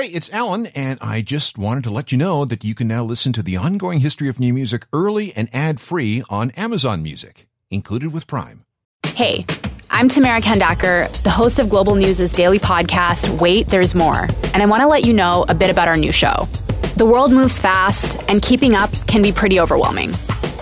Hey, it's Alan, and I just wanted to let you know that you can now listen to the ongoing history of new music early and ad free on Amazon Music, included with Prime. Hey, I'm Tamara Khandaker, the host of Global News' daily podcast, Wait, There's More, and I want to let you know a bit about our new show. The world moves fast, and keeping up can be pretty overwhelming.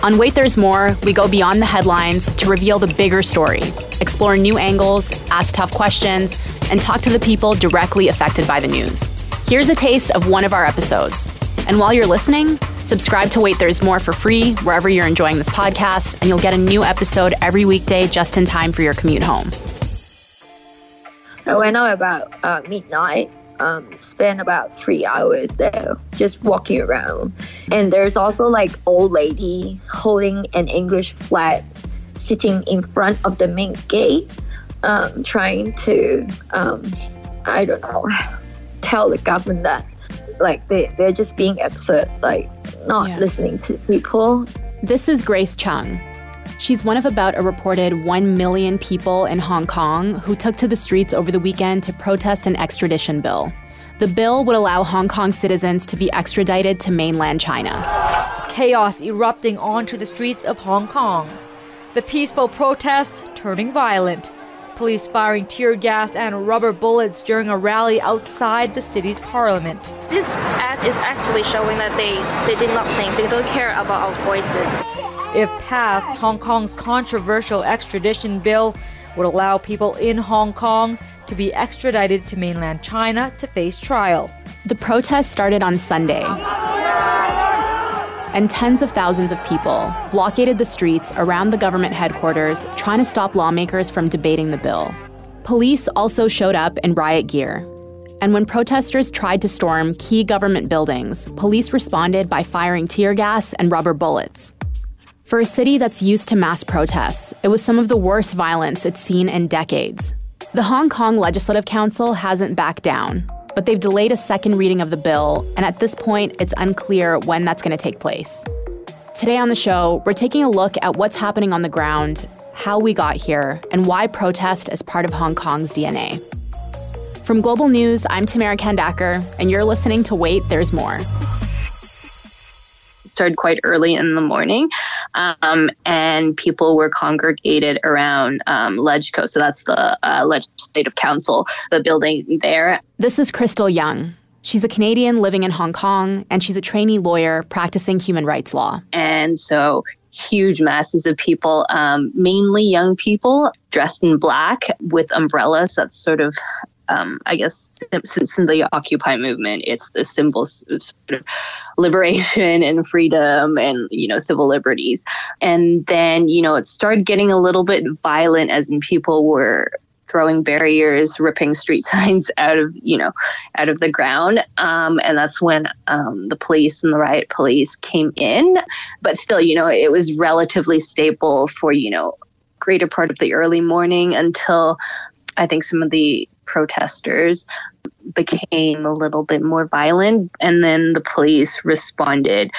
On Wait There's More, we go beyond the headlines to reveal the bigger story, explore new angles, ask tough questions, and talk to the people directly affected by the news. Here's a taste of one of our episodes. And while you're listening, subscribe to Wait There's More for free wherever you're enjoying this podcast, and you'll get a new episode every weekday just in time for your commute home. I went out about uh, midnight. Um, spent about three hours there just walking around. And there's also like old lady holding an English flag sitting in front of the main gate, um, trying to, um, I don't know, tell the government that like they, they're just being absurd, like not yeah. listening to people. This is Grace Chung. She's one of about a reported 1 million people in Hong Kong who took to the streets over the weekend to protest an extradition bill. The bill would allow Hong Kong citizens to be extradited to mainland China. Chaos erupting onto the streets of Hong Kong. The peaceful protest turning violent police firing tear gas and rubber bullets during a rally outside the city's parliament. This ad is actually showing that they, they did not think, they don't care about our voices. If passed, Hong Kong's controversial extradition bill would allow people in Hong Kong to be extradited to mainland China to face trial. The protest started on Sunday and tens of thousands of people blockaded the streets around the government headquarters trying to stop lawmakers from debating the bill. Police also showed up in riot gear. And when protesters tried to storm key government buildings, police responded by firing tear gas and rubber bullets. For a city that's used to mass protests, it was some of the worst violence it's seen in decades. The Hong Kong Legislative Council hasn't backed down, but they've delayed a second reading of the bill, and at this point, it's unclear when that's going to take place. Today on the show, we're taking a look at what's happening on the ground, how we got here, and why protest is part of Hong Kong's DNA. From Global News, I'm Tamara Khandaker, and you're listening to Wait, There's More started quite early in the morning, um, and people were congregated around um, LegCo. So that's the uh, Legislative Council, the building there. This is Crystal Young. She's a Canadian living in Hong Kong, and she's a trainee lawyer practicing human rights law. And so huge masses of people, um, mainly young people dressed in black with umbrellas. That's sort of um, I guess since the Occupy movement, it's the symbols of sort of liberation and freedom and you know civil liberties. And then you know it started getting a little bit violent as in people were throwing barriers, ripping street signs out of you know out of the ground, um, and that's when um, the police and the riot police came in. But still, you know, it was relatively stable for you know greater part of the early morning until I think some of the protesters became a little bit more violent, and then the police responded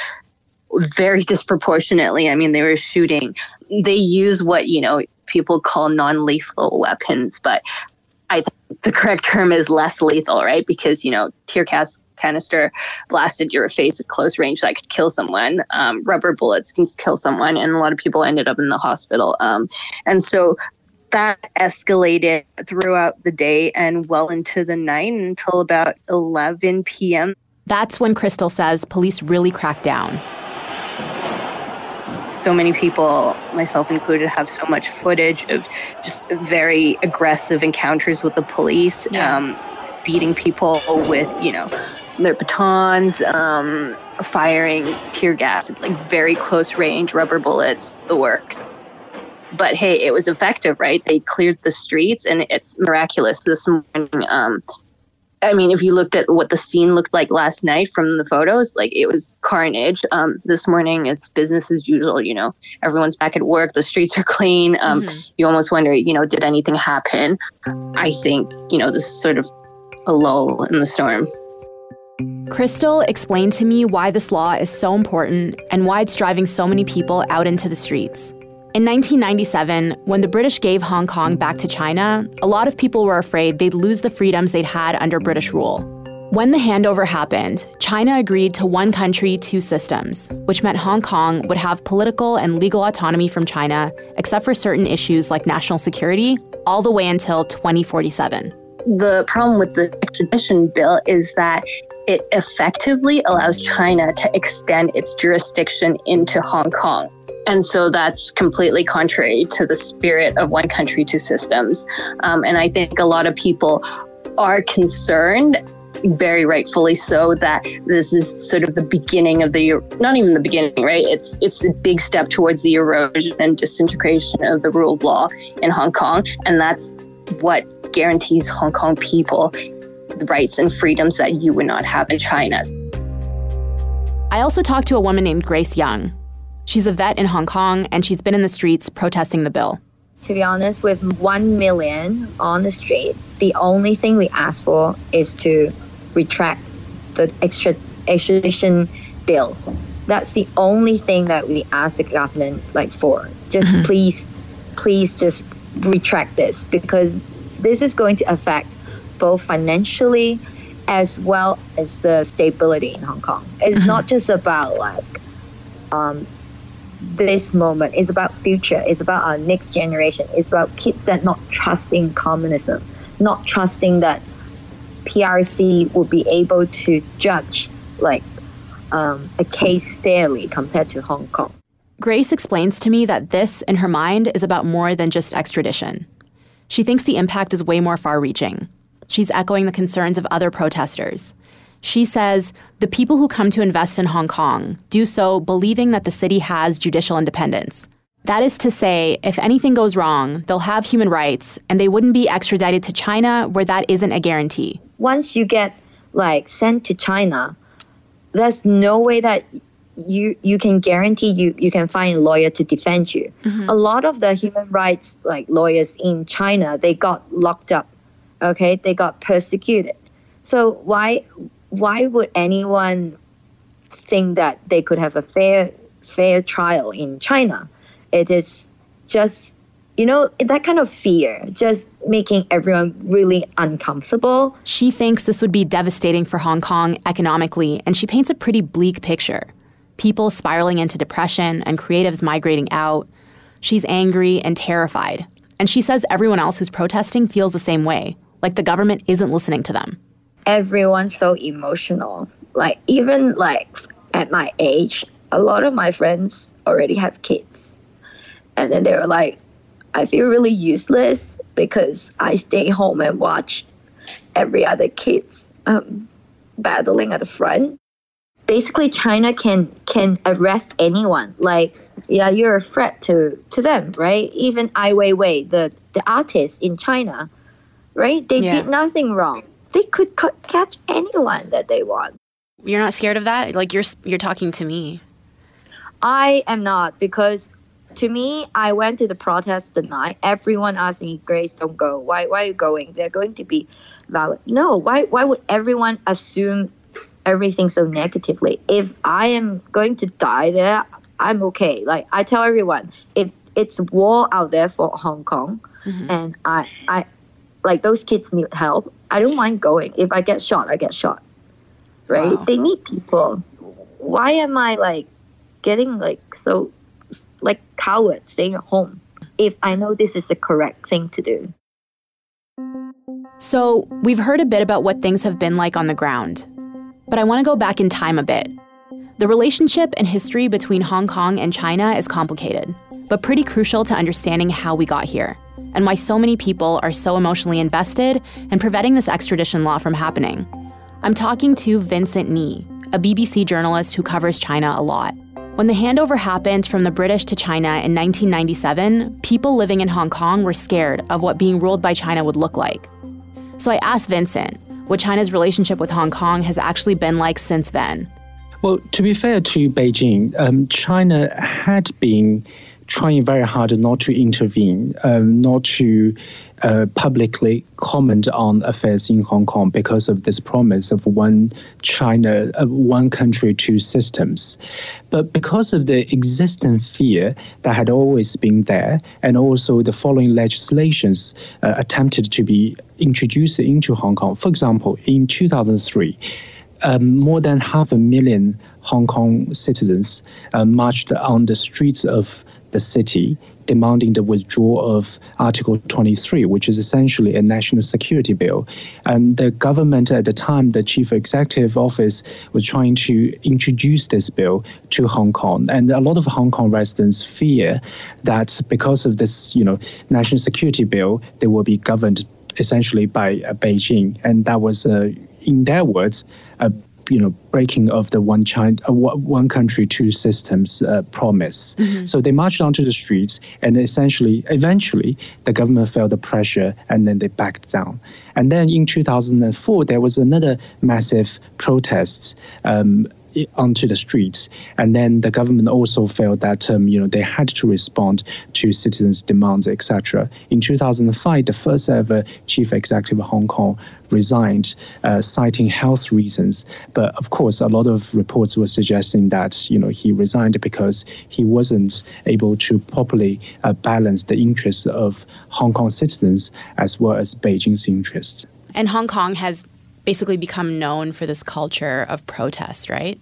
very disproportionately. I mean, they were shooting. They use what you know people call non-lethal weapons, but I think the correct term is less lethal, right? Because you know, tear gas canister blasted your face at close range that could kill someone. Um, rubber bullets can kill someone, and a lot of people ended up in the hospital. Um, and so that escalated throughout the day and well into the night until about 11 p.m. That's when Crystal says police really cracked down. So many people, myself included, have so much footage of just very aggressive encounters with the police, yeah. um, beating people with, you know, their batons, um, firing tear gas like very close range, rubber bullets, the works but hey, it was effective, right? They cleared the streets, and it's miraculous. This morning, um, I mean, if you looked at what the scene looked like last night from the photos, like it was carnage. Um, this morning, it's business as usual. You know, everyone's back at work. The streets are clean. Um, mm-hmm. You almost wonder, you know, did anything happen? I think, you know, this is sort of a lull in the storm. Crystal explained to me why this law is so important and why it's driving so many people out into the streets. In 1997, when the British gave Hong Kong back to China, a lot of people were afraid they'd lose the freedoms they'd had under British rule. When the handover happened, China agreed to one country, two systems, which meant Hong Kong would have political and legal autonomy from China, except for certain issues like national security, all the way until 2047. The problem with the extradition bill is that it effectively allows China to extend its jurisdiction into Hong Kong. And so that's completely contrary to the spirit of one country, two systems. Um, and I think a lot of people are concerned very rightfully so that this is sort of the beginning of the not even the beginning right it's it's a big step towards the erosion and disintegration of the rule of law in Hong Kong and that's what guarantees Hong Kong people the rights and freedoms that you would not have in China. I also talked to a woman named Grace Young. She's a vet in Hong Kong and she's been in the streets protesting the bill. To be honest, with 1 million on the street, the only thing we ask for is to retract the extra, extradition bill. That's the only thing that we ask the government like for. Just mm-hmm. please, please just retract this because this is going to affect both financially as well as the stability in Hong Kong. It's mm-hmm. not just about like um, this moment. It's about future. It's about our next generation. It's about kids that not trusting communism, not trusting that PRC will be able to judge like um, a case fairly compared to Hong Kong. Grace explains to me that this, in her mind, is about more than just extradition. She thinks the impact is way more far reaching. She's echoing the concerns of other protesters. She says the people who come to invest in Hong Kong do so believing that the city has judicial independence. That is to say, if anything goes wrong, they'll have human rights and they wouldn't be extradited to China where that isn't a guarantee. Once you get like sent to China, there's no way that you you can guarantee you you can find a lawyer to defend you. Mm-hmm. A lot of the human rights like lawyers in China, they got locked up. Okay, they got persecuted. So why why would anyone think that they could have a fair fair trial in China? It is just you know that kind of fear just making everyone really uncomfortable. She thinks this would be devastating for Hong Kong economically, and she paints a pretty bleak picture. People spiraling into depression and creatives migrating out. She's angry and terrified. And she says everyone else who's protesting feels the same way, like the government isn't listening to them everyone's so emotional. Like even like at my age, a lot of my friends already have kids. And then they were like, I feel really useless because I stay home and watch every other kids um, battling at the front. Basically, China can can arrest anyone. Like, yeah, you're a threat to to them, right? Even Ai Weiwei, the the artist in China, right? They yeah. did nothing wrong they could c- catch anyone that they want. You're not scared of that? Like you're you're talking to me. I am not because to me, I went to the protest the night. Everyone asked me, Grace, don't go. Why why are you going? They're going to be valid. No, why why would everyone assume everything so negatively? If I am going to die there, I'm okay. Like I tell everyone, if it's war out there for Hong Kong mm-hmm. and I I like those kids need help. I don't mind going. If I get shot, I get shot. Right? Wow. They need people. Why am I like getting like so like coward staying at home if I know this is the correct thing to do? So, we've heard a bit about what things have been like on the ground. But I want to go back in time a bit. The relationship and history between Hong Kong and China is complicated, but pretty crucial to understanding how we got here and why so many people are so emotionally invested in preventing this extradition law from happening. I'm talking to Vincent Ni, a BBC journalist who covers China a lot. When the handover happened from the British to China in 1997, people living in Hong Kong were scared of what being ruled by China would look like. So I asked Vincent what China's relationship with Hong Kong has actually been like since then. Well, to be fair to Beijing, um, China had been trying very hard not to intervene, um, not to uh, publicly comment on affairs in Hong Kong because of this promise of one China, uh, one country, two systems. But because of the existing fear that had always been there, and also the following legislations uh, attempted to be introduced into Hong Kong. For example, in 2003, um, more than half a million Hong Kong citizens uh, marched on the streets of the city demanding the withdrawal of Article 23, which is essentially a national security bill. And the government at the time, the chief executive office, was trying to introduce this bill to Hong Kong. And a lot of Hong Kong residents fear that because of this, you know, national security bill, they will be governed essentially by uh, Beijing. And that was, uh, in their words, a you know breaking of the one China, uh, one country, two systems uh, promise. Mm-hmm. So they marched onto the streets, and essentially, eventually, the government felt the pressure, and then they backed down. And then in 2004, there was another massive protest. Um, onto the streets. And then the government also felt that um, you know they had to respond to citizens' demands, etc. In 2005, the first ever chief executive of Hong Kong resigned, uh, citing health reasons. But of course, a lot of reports were suggesting that you know he resigned because he wasn't able to properly uh, balance the interests of Hong Kong citizens as well as Beijing's interests. And Hong Kong has basically become known for this culture of protest, right?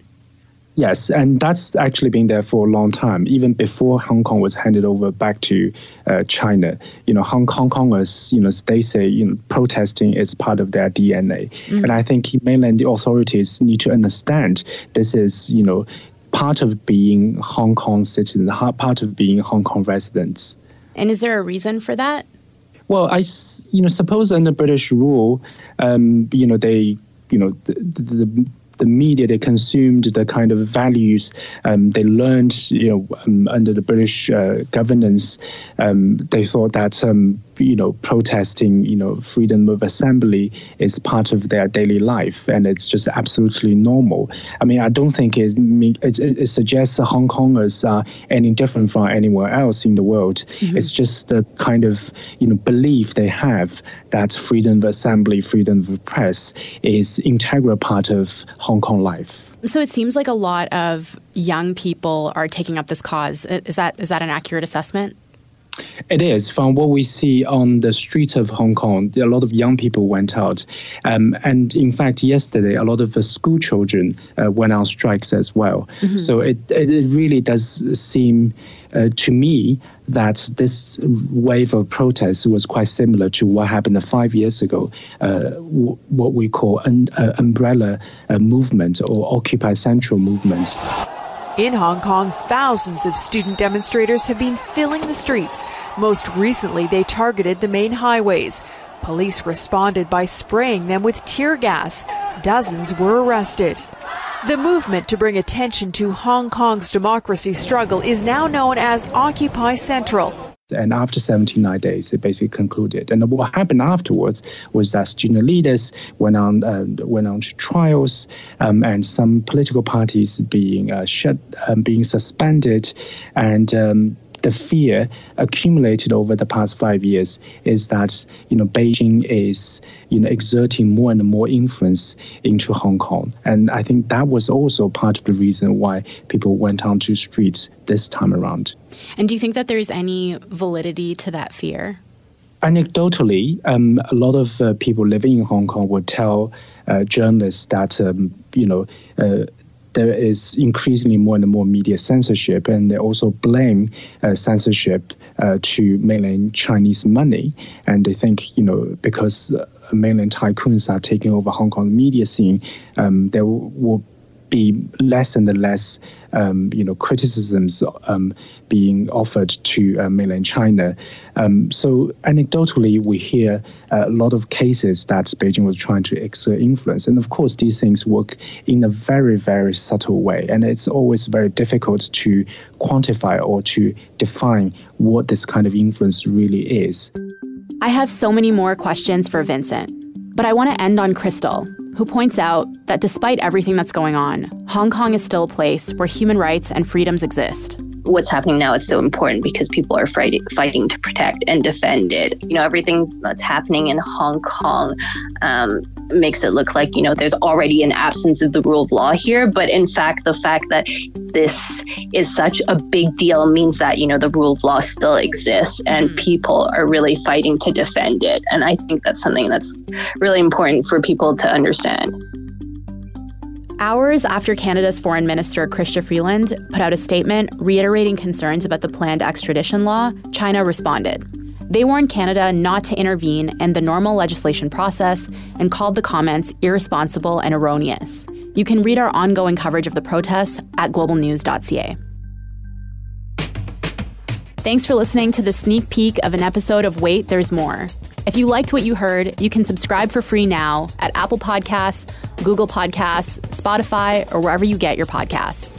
Yes, and that's actually been there for a long time, even before Hong Kong was handed over back to uh, China. You know, Hong, Hong Kongers, you know, they say you know, protesting is part of their DNA, mm. and I think mainland authorities need to understand this is, you know, part of being Hong Kong citizens, part of being Hong Kong residents. And is there a reason for that? Well, I, you know, suppose under British rule, um, you know, they, you know, the, the, the media they consumed, the kind of values um, they learned, you know, um, under the British uh, governance, um, they thought that um, you know protesting, you know, freedom of assembly is part of their daily life, and it's just absolutely normal. I mean, I don't think it it, it suggests Hong Kongers are any different from anywhere else in the world. Mm-hmm. It's just the kind of you know belief they have that freedom of assembly, freedom of press is integral part of Hong Kong life. So it seems like a lot of young people are taking up this cause. Is that is that an accurate assessment? It is. From what we see on the streets of Hong Kong, a lot of young people went out. Um, and in fact, yesterday, a lot of school children uh, went on strikes as well. Mm-hmm. So it, it really does seem uh, to me that this wave of protests was quite similar to what happened five years ago, uh, w- what we call an uh, umbrella uh, movement or Occupy Central movement. In Hong Kong, thousands of student demonstrators have been filling the streets. Most recently, they targeted the main highways. Police responded by spraying them with tear gas. Dozens were arrested. The movement to bring attention to Hong Kong's democracy struggle is now known as Occupy Central. And after 79 days, it basically concluded. And what happened afterwards was that student leaders went on uh, went on to trials, um, and some political parties being uh, shut, um, being suspended, and um, the fear accumulated over the past five years is that you know Beijing is you know exerting more and more influence into Hong Kong, and I think that was also part of the reason why people went onto streets this time around. And do you think that there's any validity to that fear? Anecdotally, um, a lot of uh, people living in Hong Kong would tell uh, journalists that um, you know. Uh, there is increasingly more and more media censorship, and they also blame uh, censorship uh, to mainland Chinese money. And they think, you know, because uh, mainland tycoons are taking over Hong Kong media scene, um, there will be less and less, um, you know, criticisms um, being offered to uh, mainland China. Um, so anecdotally, we hear a lot of cases that Beijing was trying to exert influence, and of course, these things work in a very, very subtle way, and it's always very difficult to quantify or to define what this kind of influence really is. I have so many more questions for Vincent, but I want to end on Crystal, who points out that despite everything that's going on, Hong Kong is still a place where human rights and freedoms exist. What's happening now is so important because people are fighting, fighting to protect and defend it. You know, everything that's happening in Hong Kong um, makes it look like, you know, there's already an absence of the rule of law here. But in fact, the fact that this is such a big deal means that, you know, the rule of law still exists and mm-hmm. people are really fighting to defend it. And I think that's something that's really important for people to understand. Hours after Canada's Foreign Minister Chrystia Freeland put out a statement reiterating concerns about the planned extradition law, China responded. They warned Canada not to intervene in the normal legislation process and called the comments irresponsible and erroneous. You can read our ongoing coverage of the protests at globalnews.ca. Thanks for listening to the sneak peek of an episode of Wait, There's More. If you liked what you heard, you can subscribe for free now at Apple Podcasts, Google Podcasts, Spotify, or wherever you get your podcasts.